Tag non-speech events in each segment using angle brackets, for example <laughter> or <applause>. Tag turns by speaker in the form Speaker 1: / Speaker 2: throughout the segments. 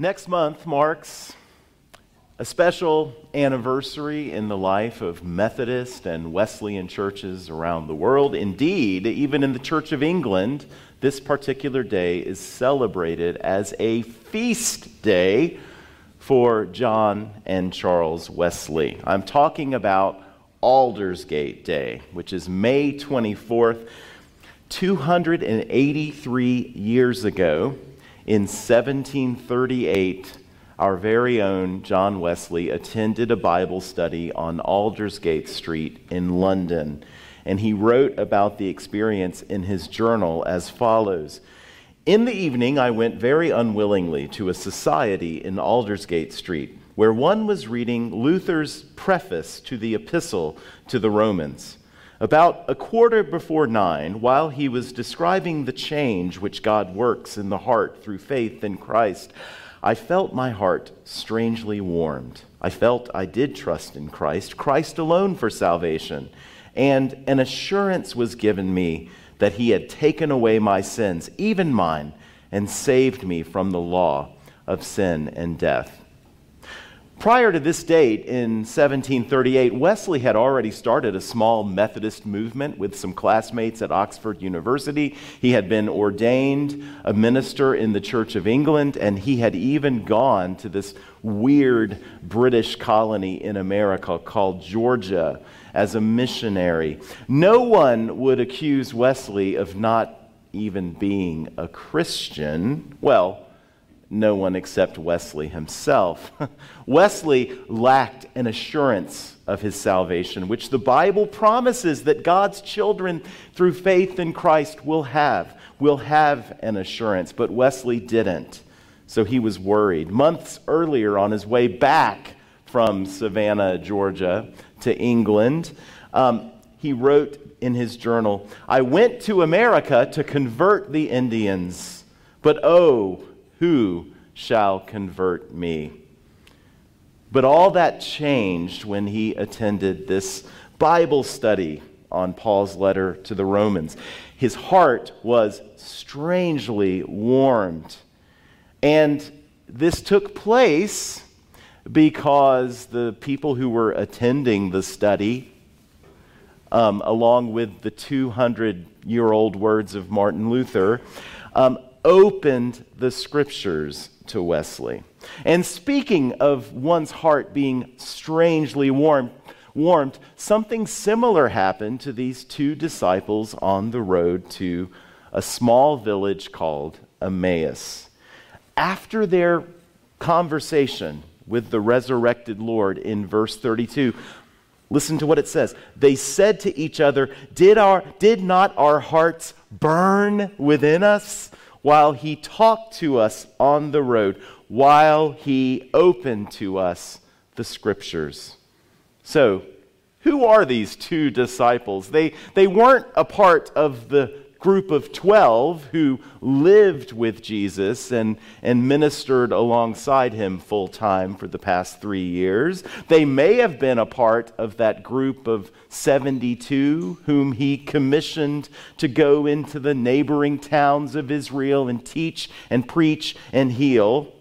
Speaker 1: Next month marks a special anniversary in the life of Methodist and Wesleyan churches around the world. Indeed, even in the Church of England, this particular day is celebrated as a feast day for John and Charles Wesley. I'm talking about Aldersgate Day, which is May 24th, 283 years ago in 1738, our very own John Wesley attended a Bible study on Aldersgate Street in London, and he wrote about the experience in his journal as follows. In the evening, I went very unwillingly to a society in Aldersgate Street, where one was reading Luther's preface to the Epistle to the Romans. About a quarter before nine, while he was describing the change which God works in the heart through faith in Christ, I felt my heart strangely warmed. I felt I did trust in Christ, Christ alone for salvation, and an assurance was given me that he had taken away my sins, even mine, and saved me from the law of sin and death. Prior to this date, in 1738, Wesley had already started a small Methodist movement with some classmates at Oxford University. He had been ordained a minister in the Church of England, and he had even gone to this weird British colony in America called Georgia as a missionary. No one would accuse Wesley of not even being a Christian. Well, no one except Wesley himself. <laughs> Wesley lacked an assurance of his salvation, which the Bible promises that God's children through faith in Christ will have, will have an assurance, but Wesley didn't. So he was worried. Months earlier, on his way back from Savannah, Georgia, to England, um, he wrote in his journal I went to America to convert the Indians, but oh, who shall convert me? But all that changed when he attended this Bible study on Paul's letter to the Romans. His heart was strangely warmed. And this took place because the people who were attending the study, um, along with the 200 year old words of Martin Luther, um, opened the scriptures to Wesley. And speaking of one's heart being strangely warmed, warmed, something similar happened to these two disciples on the road to a small village called Emmaus. After their conversation with the resurrected Lord in verse 32, listen to what it says. They said to each other, Did, our, did not our hearts burn within us while he talked to us on the road, while he opened to us the scriptures. So, who are these two disciples? They, they weren't a part of the group of 12 who lived with Jesus and, and ministered alongside him full time for the past three years. They may have been a part of that group of 72 whom he commissioned to go into the neighboring towns of Israel and teach and preach and heal.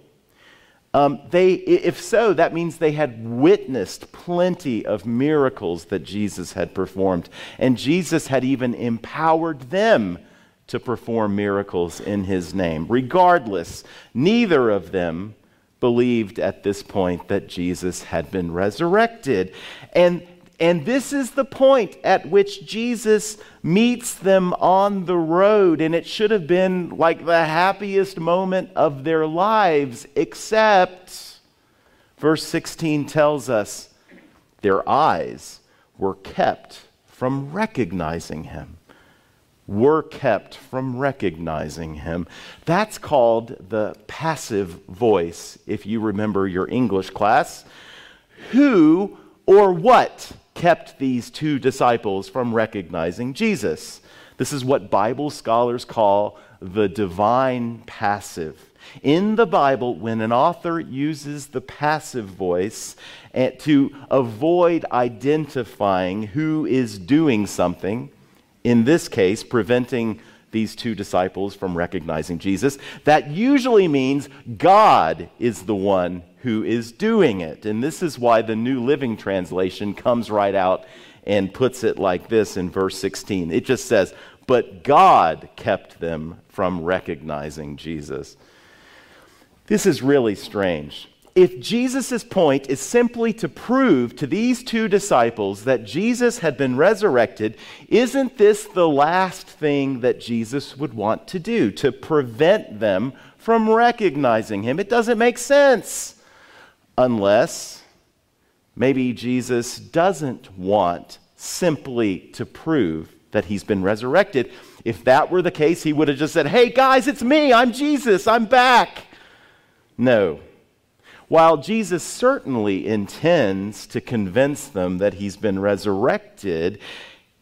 Speaker 1: Um, they, if so, that means they had witnessed plenty of miracles that Jesus had performed. And Jesus had even empowered them to perform miracles in his name. Regardless, neither of them believed at this point that Jesus had been resurrected. And and this is the point at which Jesus meets them on the road. And it should have been like the happiest moment of their lives, except, verse 16 tells us, their eyes were kept from recognizing him. Were kept from recognizing him. That's called the passive voice, if you remember your English class. Who or what kept these two disciples from recognizing Jesus. This is what Bible scholars call the divine passive. In the Bible, when an author uses the passive voice eh, to avoid identifying who is doing something, in this case, preventing these two disciples from recognizing Jesus. That usually means God is the one who is doing it. And this is why the New Living Translation comes right out and puts it like this in verse 16. It just says, But God kept them from recognizing Jesus. This is really strange. If Jesus' point is simply to prove to these two disciples that Jesus had been resurrected, isn't this the last thing that Jesus would want to do? To prevent them from recognizing him? It doesn't make sense. Unless maybe Jesus doesn't want simply to prove that he's been resurrected. If that were the case, he would have just said, Hey guys, it's me, I'm Jesus, I'm back. No. While Jesus certainly intends to convince them that he's been resurrected,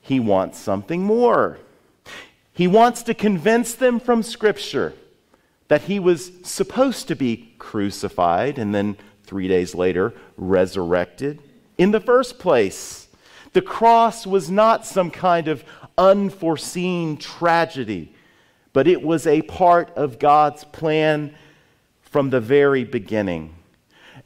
Speaker 1: he wants something more. He wants to convince them from Scripture that he was supposed to be crucified and then three days later resurrected in the first place. The cross was not some kind of unforeseen tragedy, but it was a part of God's plan from the very beginning.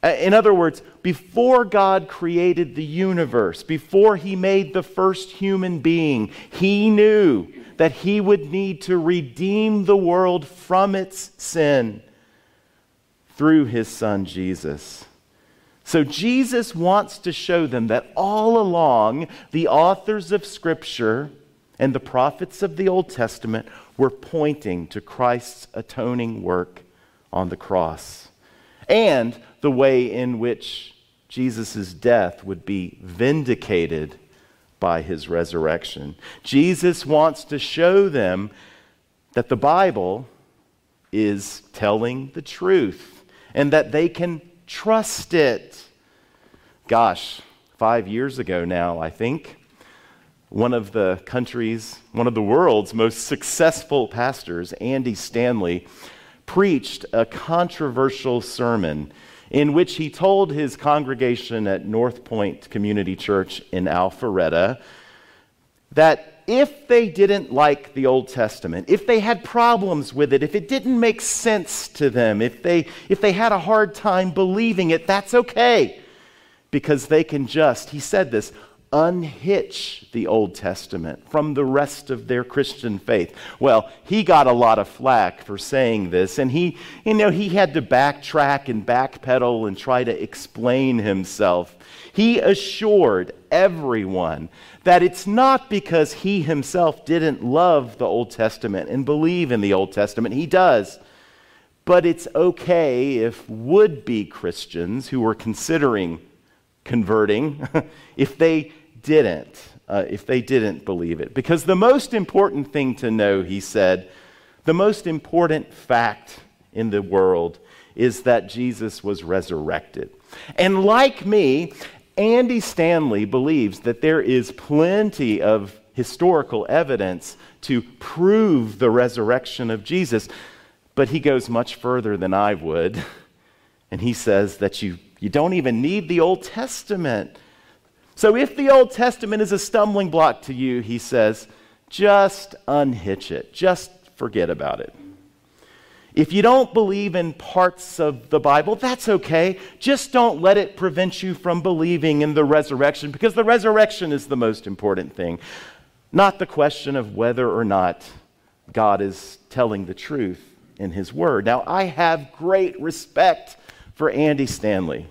Speaker 1: Uh, in other words, before God created the universe, before he made the first human being, he knew that he would need to redeem the world from its sin through his son Jesus. So Jesus wants to show them that all along, the authors of Scripture and the prophets of the Old Testament were pointing to Christ's atoning work on the cross and the way in which Jesus' death would be vindicated by his resurrection. Jesus wants to show them that the Bible is telling the truth and that they can trust it. Gosh, five years ago now, I think, one of the country's, one of the world's most successful pastors, Andy Stanley, preached a controversial sermon in which he told his congregation at North Point Community Church in Alpharetta that if they didn't like the Old Testament, if they had problems with it, if it didn't make sense to them, if they, if they had a hard time believing it, that's okay. Because they can just, he said this, unhitch the Old Testament from the rest of their Christian faith. Well, he got a lot of flack for saying this, and he, you know, he had to backtrack and backpedal and try to explain himself. He assured everyone that it's not because he himself didn't love the Old Testament and believe in the Old Testament. He does. But it's okay if would be Christians who were considering converting, <laughs> if they didn't, uh, if they didn't believe it. Because the most important thing to know, he said, the most important fact in the world is that Jesus was resurrected. And like me, Andy Stanley believes that there is plenty of historical evidence to prove the resurrection of Jesus, but he goes much further than I would. <laughs> And he says that you, you don't even need the Old Testament. So if the Old Testament is a stumbling block to you, he says, just unhitch it, just forget about it. If you don't believe in parts of the Bible, that's okay. Just don't let it prevent you from believing in the resurrection because the resurrection is the most important thing, not the question of whether or not God is telling the truth in His Word. Now, I have great respect for Andy Stanley,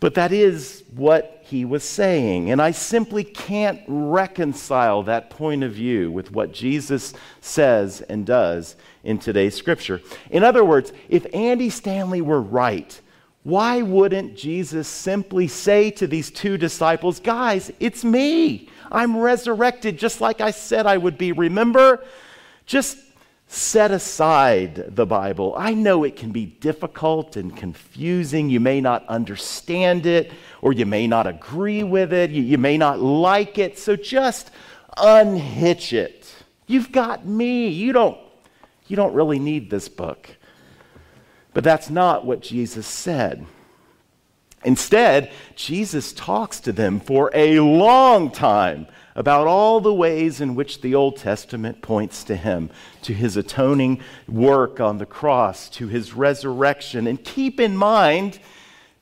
Speaker 1: but that is what he was saying. And I simply can't reconcile that point of view with what Jesus says and does in today's scripture. In other words, if Andy Stanley were right, why wouldn't Jesus simply say to these two disciples, Guys, it's me. I'm resurrected just like I said I would be. Remember? Just set aside the Bible. I know it can be difficult and confusing. You may not understand it, or you may not agree with it. You, you, may not like it. So just unhitch it. You've got me. You don't, you don't really need this book. But that's not what Jesus said. Instead, Jesus talks to them for a long time about all the ways in which the Old Testament points to him, to his atoning work on the cross, to his resurrection. And keep in mind,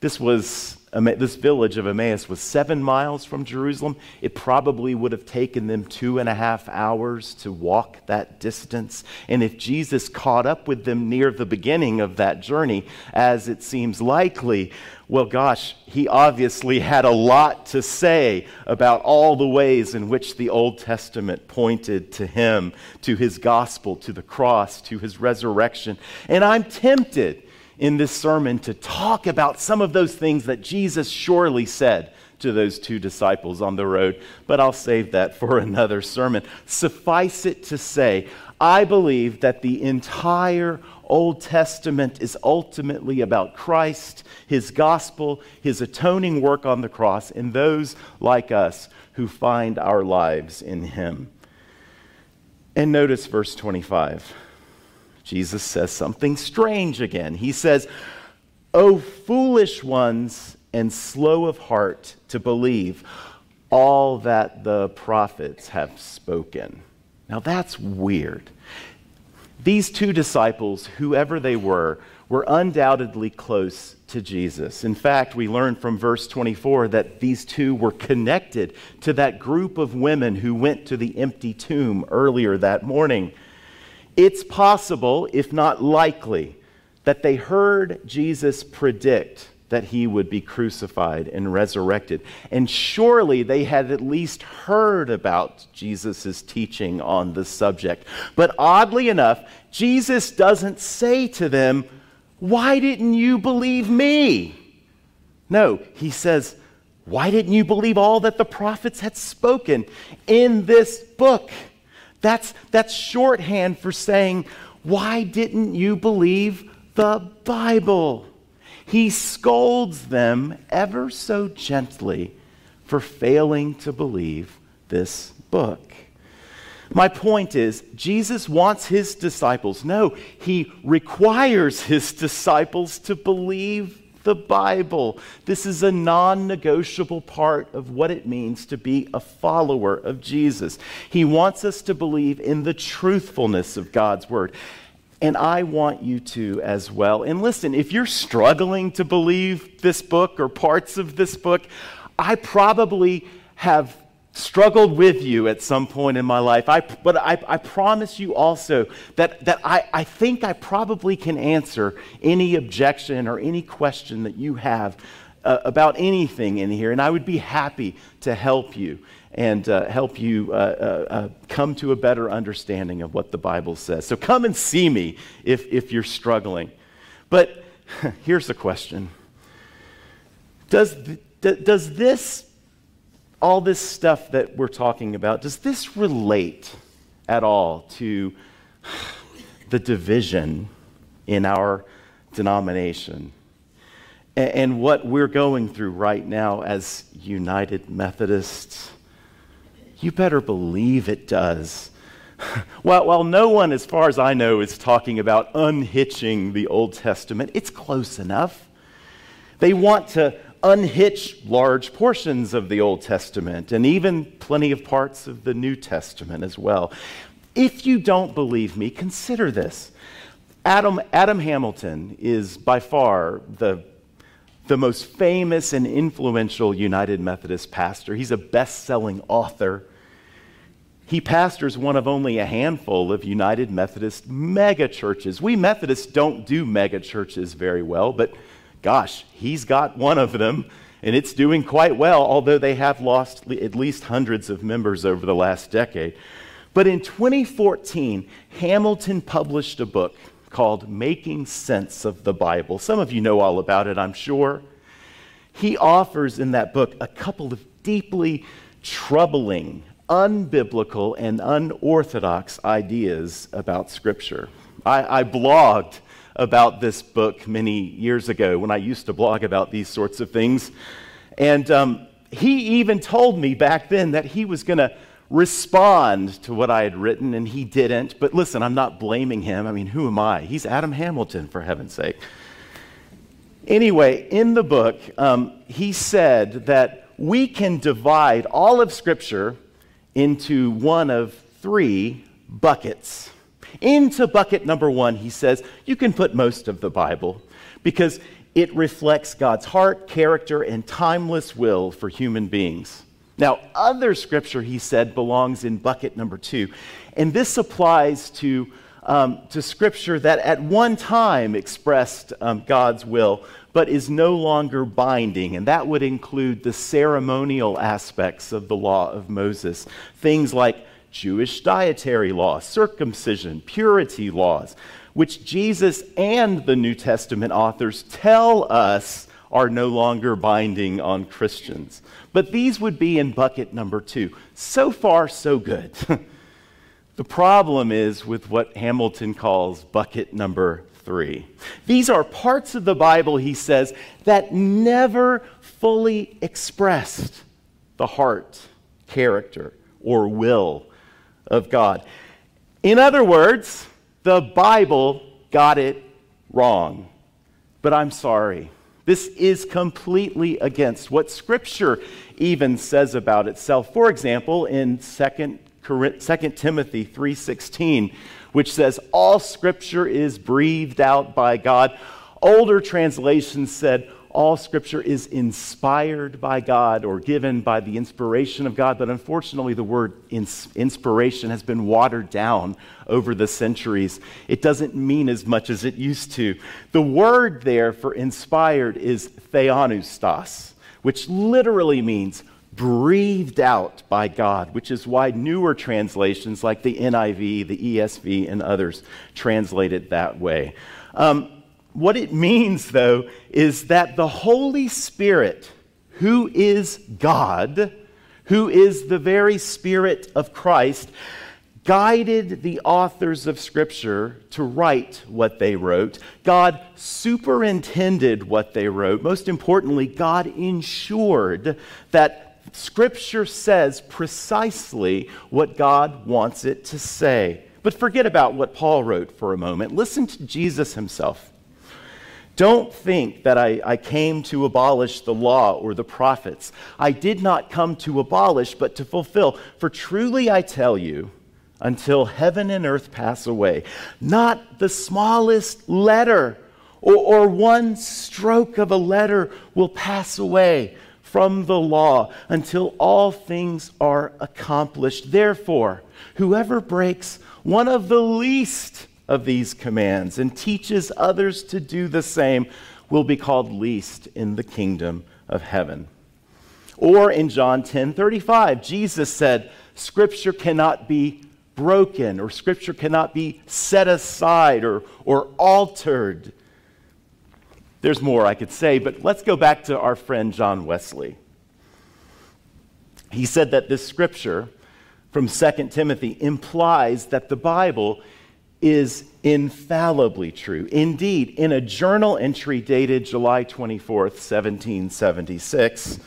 Speaker 1: this was this village of Emmaus was seven miles from Jerusalem. It probably would have taken them two and a half hours to walk that distance. And if Jesus caught up with them near the beginning of that journey, as it seems likely, well, gosh, he obviously had a lot to say about all the ways in which the Old Testament pointed to him, to his gospel, to the cross, to his resurrection. And I'm tempted in this sermon to talk about some of those things that Jesus surely said to those two disciples on the road, but I'll save that for <laughs> another sermon. Suffice it to say, I believe that the entire Old Testament is ultimately about Christ, his gospel, his atoning work on the cross, and those like us who find our lives in him. And notice verse 25. Jesus says something strange again. He says, O foolish ones and slow of heart to believe all that the prophets have spoken. Now that's weird. These two disciples, whoever they were, were undoubtedly close to Jesus. In fact, we learn from verse 24 that these two were connected to that group of women who went to the empty tomb earlier that morning. It's possible, if not likely, that they heard Jesus predict that he would be crucified and resurrected. And surely they had at least heard about Jesus' teaching on the subject. But oddly enough, Jesus doesn't say to them, Why didn't you believe me? No, he says, Why didn't you believe all that the prophets had spoken in this book? That's, that's shorthand for saying, Why didn't you believe the Bible? He scolds them ever so gently for failing to believe this book. My point is, Jesus wants his disciples, no, he requires his disciples to believe the Bible. This is a non negotiable part of what it means to be a follower of Jesus. He wants us to believe in the truthfulness of God's Word. And I want you to as well. And listen, if you're struggling to believe this book or parts of this book, I probably have struggled with you at some point in my life. I, but I, I promise you also that, that I, I think I probably can answer any objection or any question that you have uh, about anything in here. And I would be happy to help you and uh, help you uh, uh, uh come to a better understanding of what the Bible says. So come and see me if, if you're struggling. But <laughs> here's the question Does, does this all this stuff that we're talking about, does this relate at all to the division in our denomination? And what we're going through right now as United Methodists? You better believe it does. <laughs> While, while no one, as far as I know, is talking about unhitching the Old Testament, it's close enough. They want to unhitch large portions of the Old Testament and even plenty of parts of the New Testament as well. If you don't believe me, consider this. Adam, Adam Hamilton is by far the, the most famous and influential United Methodist pastor. He's a best selling author. He pastors one of only a handful of United Methodist megachurches. We Methodists don't do megachurches very well, but Gosh, he's got one of them, and it's doing quite well, although they have lost at least hundreds of members over the last decade. But in 2014, Hamilton published a book called Making Sense of the Bible. Some of you know all about it, I'm sure. He offers in that book a couple of deeply troubling, unbiblical, and unorthodox ideas about Scripture. I, I blogged about this book many years ago when I used to blog about these sorts of things. And um, he even told me back then that he was going to respond to what I had written, and he didn't. But listen, I'm not blaming him. I mean, who am I? He's Adam Hamilton, for heaven's sake. Anyway, in the book, um, he said that we can divide all of Scripture into one of three buckets. Into bucket number one, he says, you can put most of the Bible because it reflects God's heart, character, and timeless will for human beings. Now, other scripture, he said, belongs in bucket number two. And this applies to, um, to scripture that at one time expressed um, God's will, but is no longer binding. And that would include the ceremonial aspects of the law of Moses. Things like Jewish dietary law, circumcision, purity laws, which Jesus and the New Testament authors tell us are no longer binding on Christians. But these would be in bucket number two. So far, so good. <laughs> the problem is with what Hamilton calls bucket number three. These are parts of the Bible, he says, that never fully expressed the heart, character, or will of God. In other words, the Bible got it wrong. But I'm sorry. This is completely against what Scripture even says about itself. For example, in 2, 2 Timothy 3:16, which says all scripture is breathed out by God. Older translations said all scripture is inspired by God or given by the inspiration of God, but unfortunately, the word ins- inspiration has been watered down over the centuries. It doesn't mean as much as it used to. The word there for inspired is theopneustos, which literally means breathed out by God, which is why newer translations like the NIV, the ESV, and others translate it that way. Um, what it means, though, is that the Holy Spirit, who is God, who is the very Spirit of Christ, guided the authors of Scripture to write what they wrote. God superintended what they wrote. Most importantly, God ensured that Scripture says precisely what God wants it to say. But forget about what Paul wrote for a moment. Listen to Jesus himself. Don't think that I, I, came to abolish the law or the prophets. I did not come to abolish, but to fulfill. For truly I tell you, until heaven and earth pass away, not the smallest letter or, or one stroke of a letter will pass away from the law until all things are accomplished. Therefore, whoever breaks one of the least of these commands and teaches others to do the same will be called least in the kingdom of heaven. Or in John 10 35, Jesus said, Scripture cannot be broken, or Scripture cannot be set aside or, or altered. There's more I could say, but let's go back to our friend John Wesley. He said that this Scripture from 2 Timothy implies that the Bible is infallibly true. Indeed, in a journal entry dated July 24th, 1776,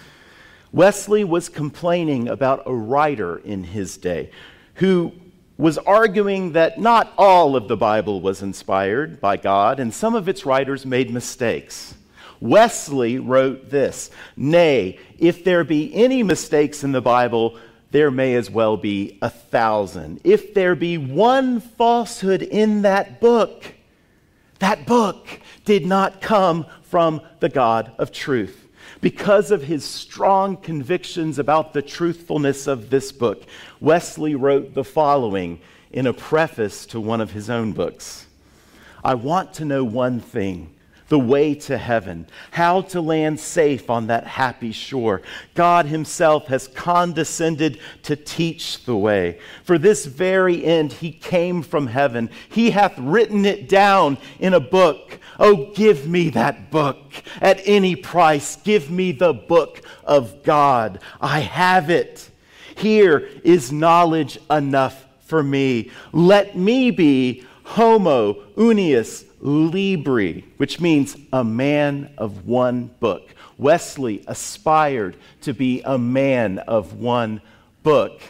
Speaker 1: Wesley was complaining about a writer in his day who was arguing that not all of the Bible was inspired by God and some of its writers made mistakes. Wesley wrote this Nay, if there be any mistakes in the Bible, there may as well be a thousand. If there be one falsehood in that book, that book did not come from the God of truth. Because of his strong convictions about the truthfulness of this book, Wesley wrote the following in a preface to one of his own books I want to know one thing the way to heaven, how to land safe on that happy shore. God Himself has condescended to teach the way. For this very end, He came from heaven. He hath written it down in a book. Oh, give me that book at any price. Give me the book of God. I have it. Here is knowledge enough for me. Let me be Homo unius libri, which means a man of one book. Wesley aspired to be a man of one book.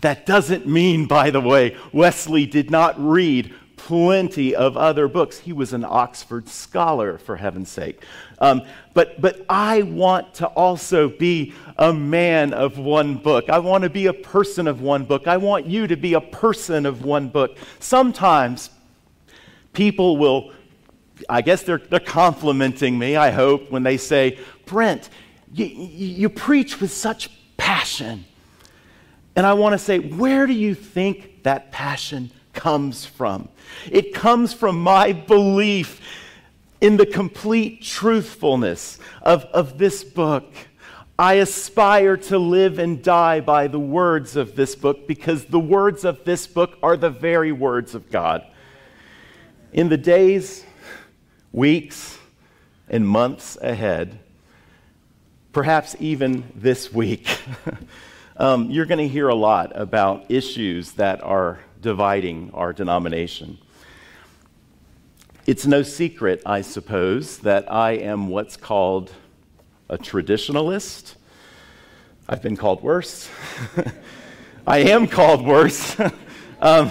Speaker 1: That doesn't mean, by the way, Wesley did not read plenty of other books. He was an Oxford scholar, for heaven's sake. Um, but, but I want to also be a man of one book. I want to be a person of one book. I want you to be a person of one book. Sometimes people will, I guess they're, they're complimenting me, I hope, when they say, Brent, you, you preach with such passion. And I want to say, where do you think that passion comes from? It comes from my belief in the complete truthfulness of, of this book. I aspire to live and die by the words of this book because the words of this book are the very words of God. In the days, weeks, and months ahead, perhaps even this week, <laughs> um, you're going to hear a lot about issues that are dividing our denomination. It's no secret, I suppose, that I am what's called a traditionalist. I've been called worse. <laughs> I am called worse. <laughs> um,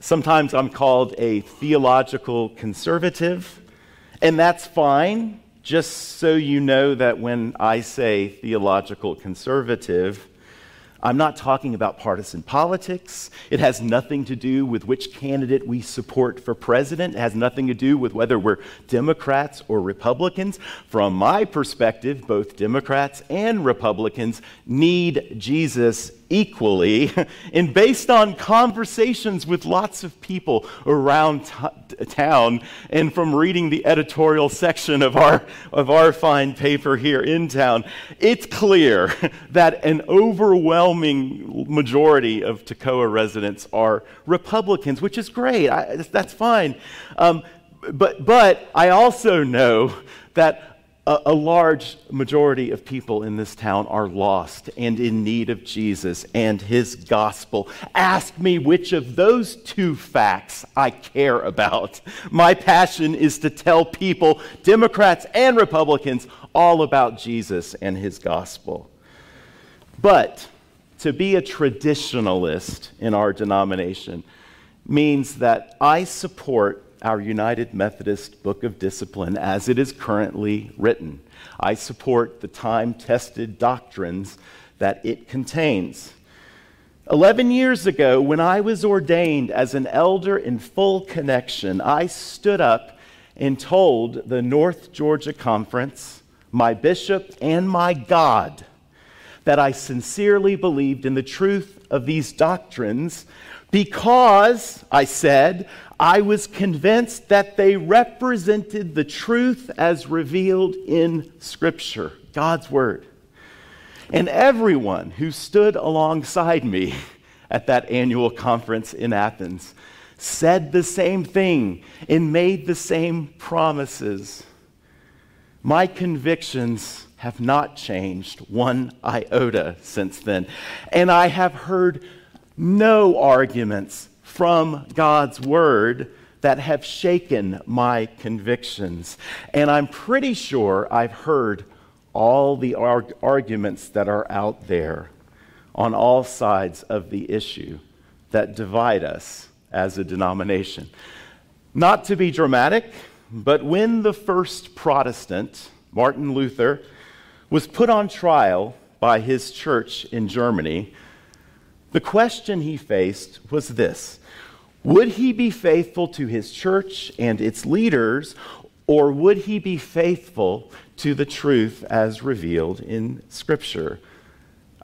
Speaker 1: sometimes I'm called a theological conservative, and that's fine, just so you know that when I say theological conservative, I'm not talking about partisan politics. It has nothing to do with which candidate we support for president. It has nothing to do with whether we're Democrats or Republicans. From my perspective, both Democrats and Republicans need Jesus equally. <laughs> And based on conversations with lots of people around t- town and from reading the editorial section of our, of our fine paper here in town, it's clear <laughs> that an overwhelming majority of Toccoa residents are Republicans, which is great. I, that's fine. Um, but, but I also know that a, a, large majority of people in this town are lost and in need of Jesus and his gospel. Ask me which of those two facts I care about. My passion is to tell people, Democrats and Republicans, all about Jesus and his gospel. But to be a traditionalist in our denomination means that I support our United Methodist Book of Discipline as it is currently written. I support the time tested doctrines that it contains. Eleven years ago, when I was ordained as an elder in full connection, I stood up and told the North Georgia Conference, my bishop, and my God that I sincerely believed in the truth of these doctrines because, I said, I was convinced that they represented the truth as revealed in Scripture, God's Word. And everyone who stood alongside me <laughs> at that annual conference in Athens said the same thing and made the same promises. My convictions have not changed one iota since then. And I have heard no arguments from God's Word that have shaken my convictions. And I'm pretty sure I've heard all the arg- arguments that are out there on all sides of the issue that divide us as a denomination. Not to be dramatic, but when the first Protestant, Martin Luther, was put on trial by his church in Germany, the question he faced was this Would he be faithful to his church and its leaders, or would he be faithful to the truth as revealed in Scripture?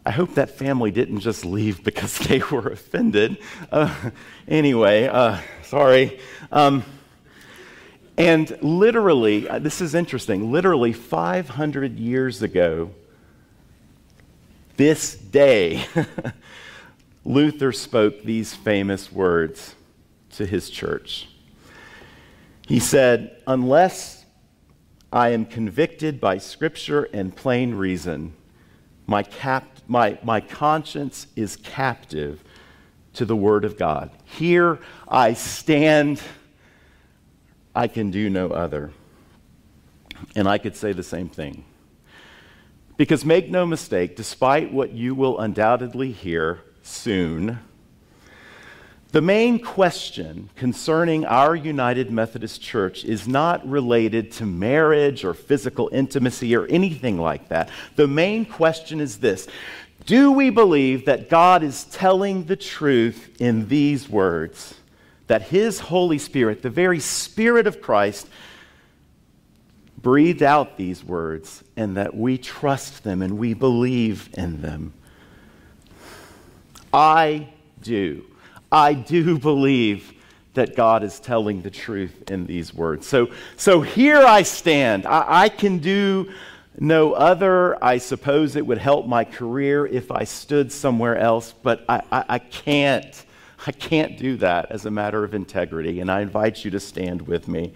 Speaker 1: I hope that family didn't just leave because they <laughs> were offended. Uh, anyway, uh, sorry. Um, and literally, uh, this is interesting, literally 500 years ago, this day, <laughs> Luther spoke these famous words to his church. He said, Unless I am convicted by scripture and plain reason, my, cap- my, my conscience is captive to the word of God. Here I stand, I can do no other. And I could say the same thing. Because make no mistake, despite what you will undoubtedly hear, soon. The main question concerning our United Methodist Church is not related to marriage or physical intimacy or anything like that. The main question is this Do we believe that God is telling the truth in these words? That His Holy Spirit, the very Spirit of Christ, breathed out these words and that we trust them and we believe in them? I do. I do believe that God is telling the truth in these words. So, so here I stand. I, I can do no other. I suppose it would help my career if I stood somewhere else, but I, I, I can't. I can't do that as a matter of integrity, and I invite you to stand with me.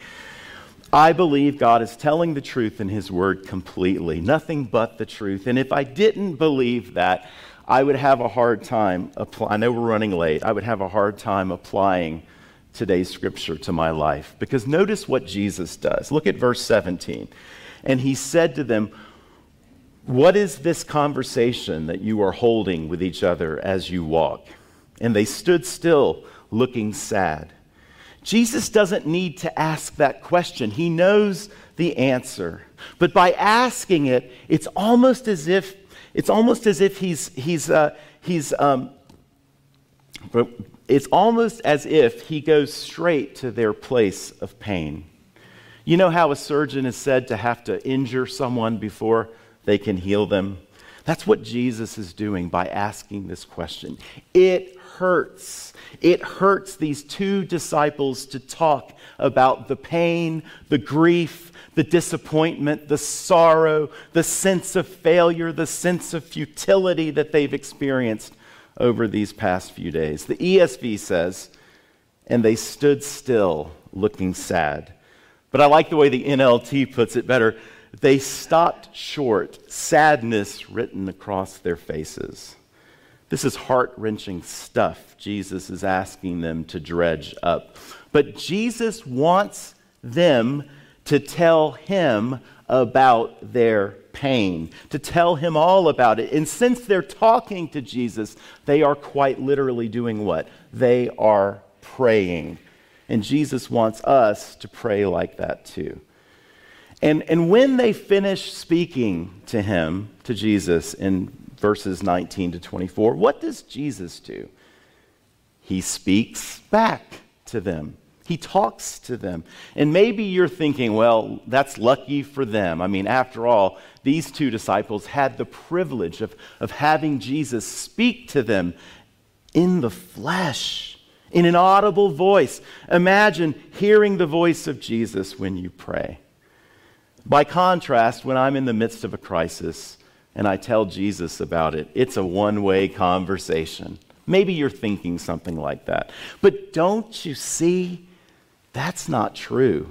Speaker 1: I believe God is telling the truth in His Word completely, nothing but the truth. And if I didn't believe that, I would have a hard time, apply, I know we're running late, I would have a hard time applying today's scripture to my life. Because notice what Jesus does. Look at verse 17. And he said to them, What is this conversation that you are holding with each other as you walk? And they stood still, looking sad. Jesus doesn't need to ask that question. He knows the answer. But by asking it, it's almost as if it's almost as if he's, he's, uh, he's um, it's almost as if he goes straight to their place of pain. You know how a surgeon is said to have to injure someone before they can heal them? That's what Jesus is doing by asking this question. It hurts. It hurts these two disciples to talk about the pain, the grief, the disappointment, the sorrow, the sense of failure, the sense of futility that they've experienced over these past few days. The ESV says, and they stood still, looking sad. But I like the way the NLT puts it better. They stopped short, sadness written across their faces. This is heart wrenching stuff Jesus is asking them to dredge up. But Jesus wants them to tell him about their pain, to tell him all about it. And since they're talking to Jesus, they are quite literally doing what? They are praying. And Jesus wants us to pray like that too. And, and when they finish speaking to him, to Jesus, in verses 19 to 24, what does Jesus do? He speaks back to them. He talks to them. And maybe you're thinking, well, that's lucky for them. I mean, after all, these two disciples had the privilege of, of having Jesus speak to them in the flesh, in an audible voice. Imagine hearing the voice of Jesus when you pray. By contrast, when I'm in the midst of a crisis and I tell Jesus about it, it's a one way conversation. Maybe you're thinking something like that. But don't you see? That's not true.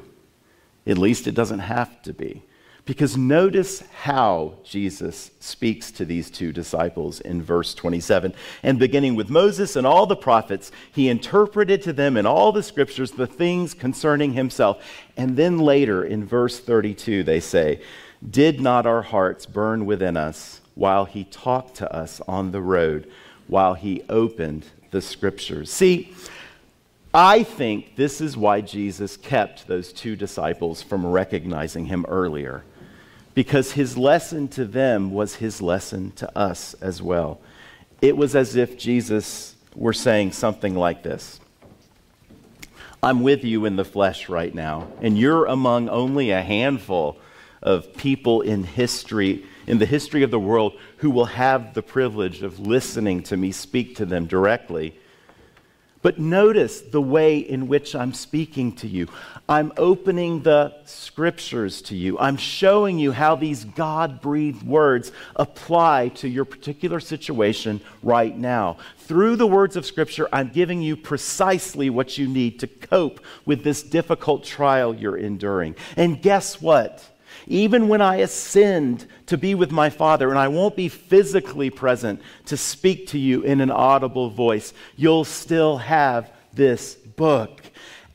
Speaker 1: At least it doesn't have to be. Because notice how Jesus speaks to these two disciples in verse 27. And beginning with Moses and all the prophets, he interpreted to them in all the scriptures the things concerning himself. And then later in verse 32, they say, Did not our hearts burn within us while he talked to us on the road, while he opened the scriptures? See, I think this is why Jesus kept those two disciples from recognizing him earlier, because his lesson to them was his lesson to us as well. It was as if Jesus were saying something like this I'm with you in the flesh right now, and you're among only a handful of people in history, in the history of the world, who will have the privilege of listening to me speak to them directly. But notice the way in which I'm speaking to you. I'm opening the scriptures to you. I'm showing you how these God breathed words apply to your particular situation right now. Through the words of scripture, I'm giving you precisely what you need to cope with this difficult trial you're enduring. And guess what? Even when I ascend to be with my Father, and I won't be physically present to speak to you in an audible voice, you'll still have this book.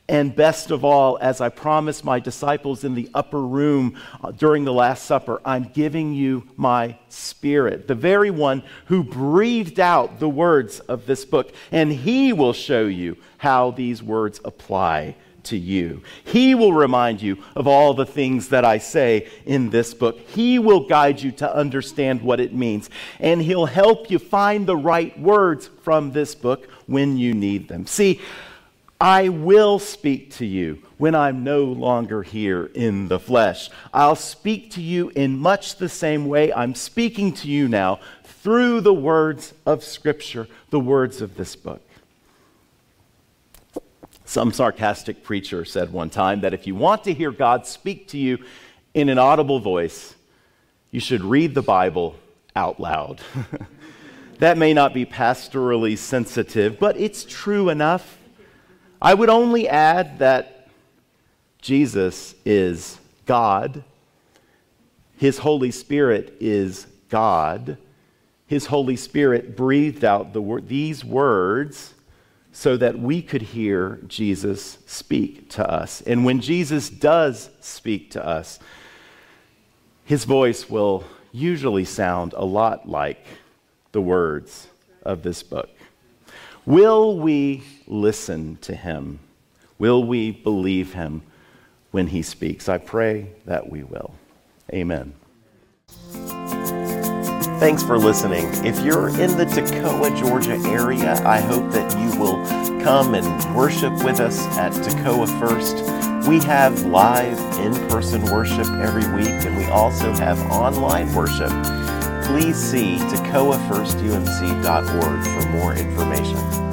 Speaker 1: And best of all, as I promised my disciples in the upper room uh, during the Last Supper, I'm giving you my Spirit, the very one who breathed out the words of this book. And he will show you how these words apply to you. He will remind you of all the things that I say in this book. He will guide you to understand what it means. And He'll help you find the right words from this book when you need them. See, I will speak to you when I'm no longer here in the flesh. I'll speak to you in much the same way I'm speaking to you now through the words of Scripture, the words of this book. Some sarcastic preacher said one time that if you want to hear God speak to you in an audible voice, you should read the Bible out loud. <laughs> that may not be pastorally sensitive, but it's true enough. I would only add that Jesus is God, His Holy Spirit is God. His Holy Spirit breathed out the these words so that we could hear Jesus speak to us. And when Jesus does speak to us, his voice will usually sound a lot like the words of this book. Will we listen to him? Will we believe him when he speaks? I pray that we will. Amen. Thanks for listening. If you're in the Toccoa, Georgia area, I hope that you will come and worship with us at Toccoa First. We have live in person worship every week, and we also have online worship. Please see ToccoaFirstUMC.org for more information.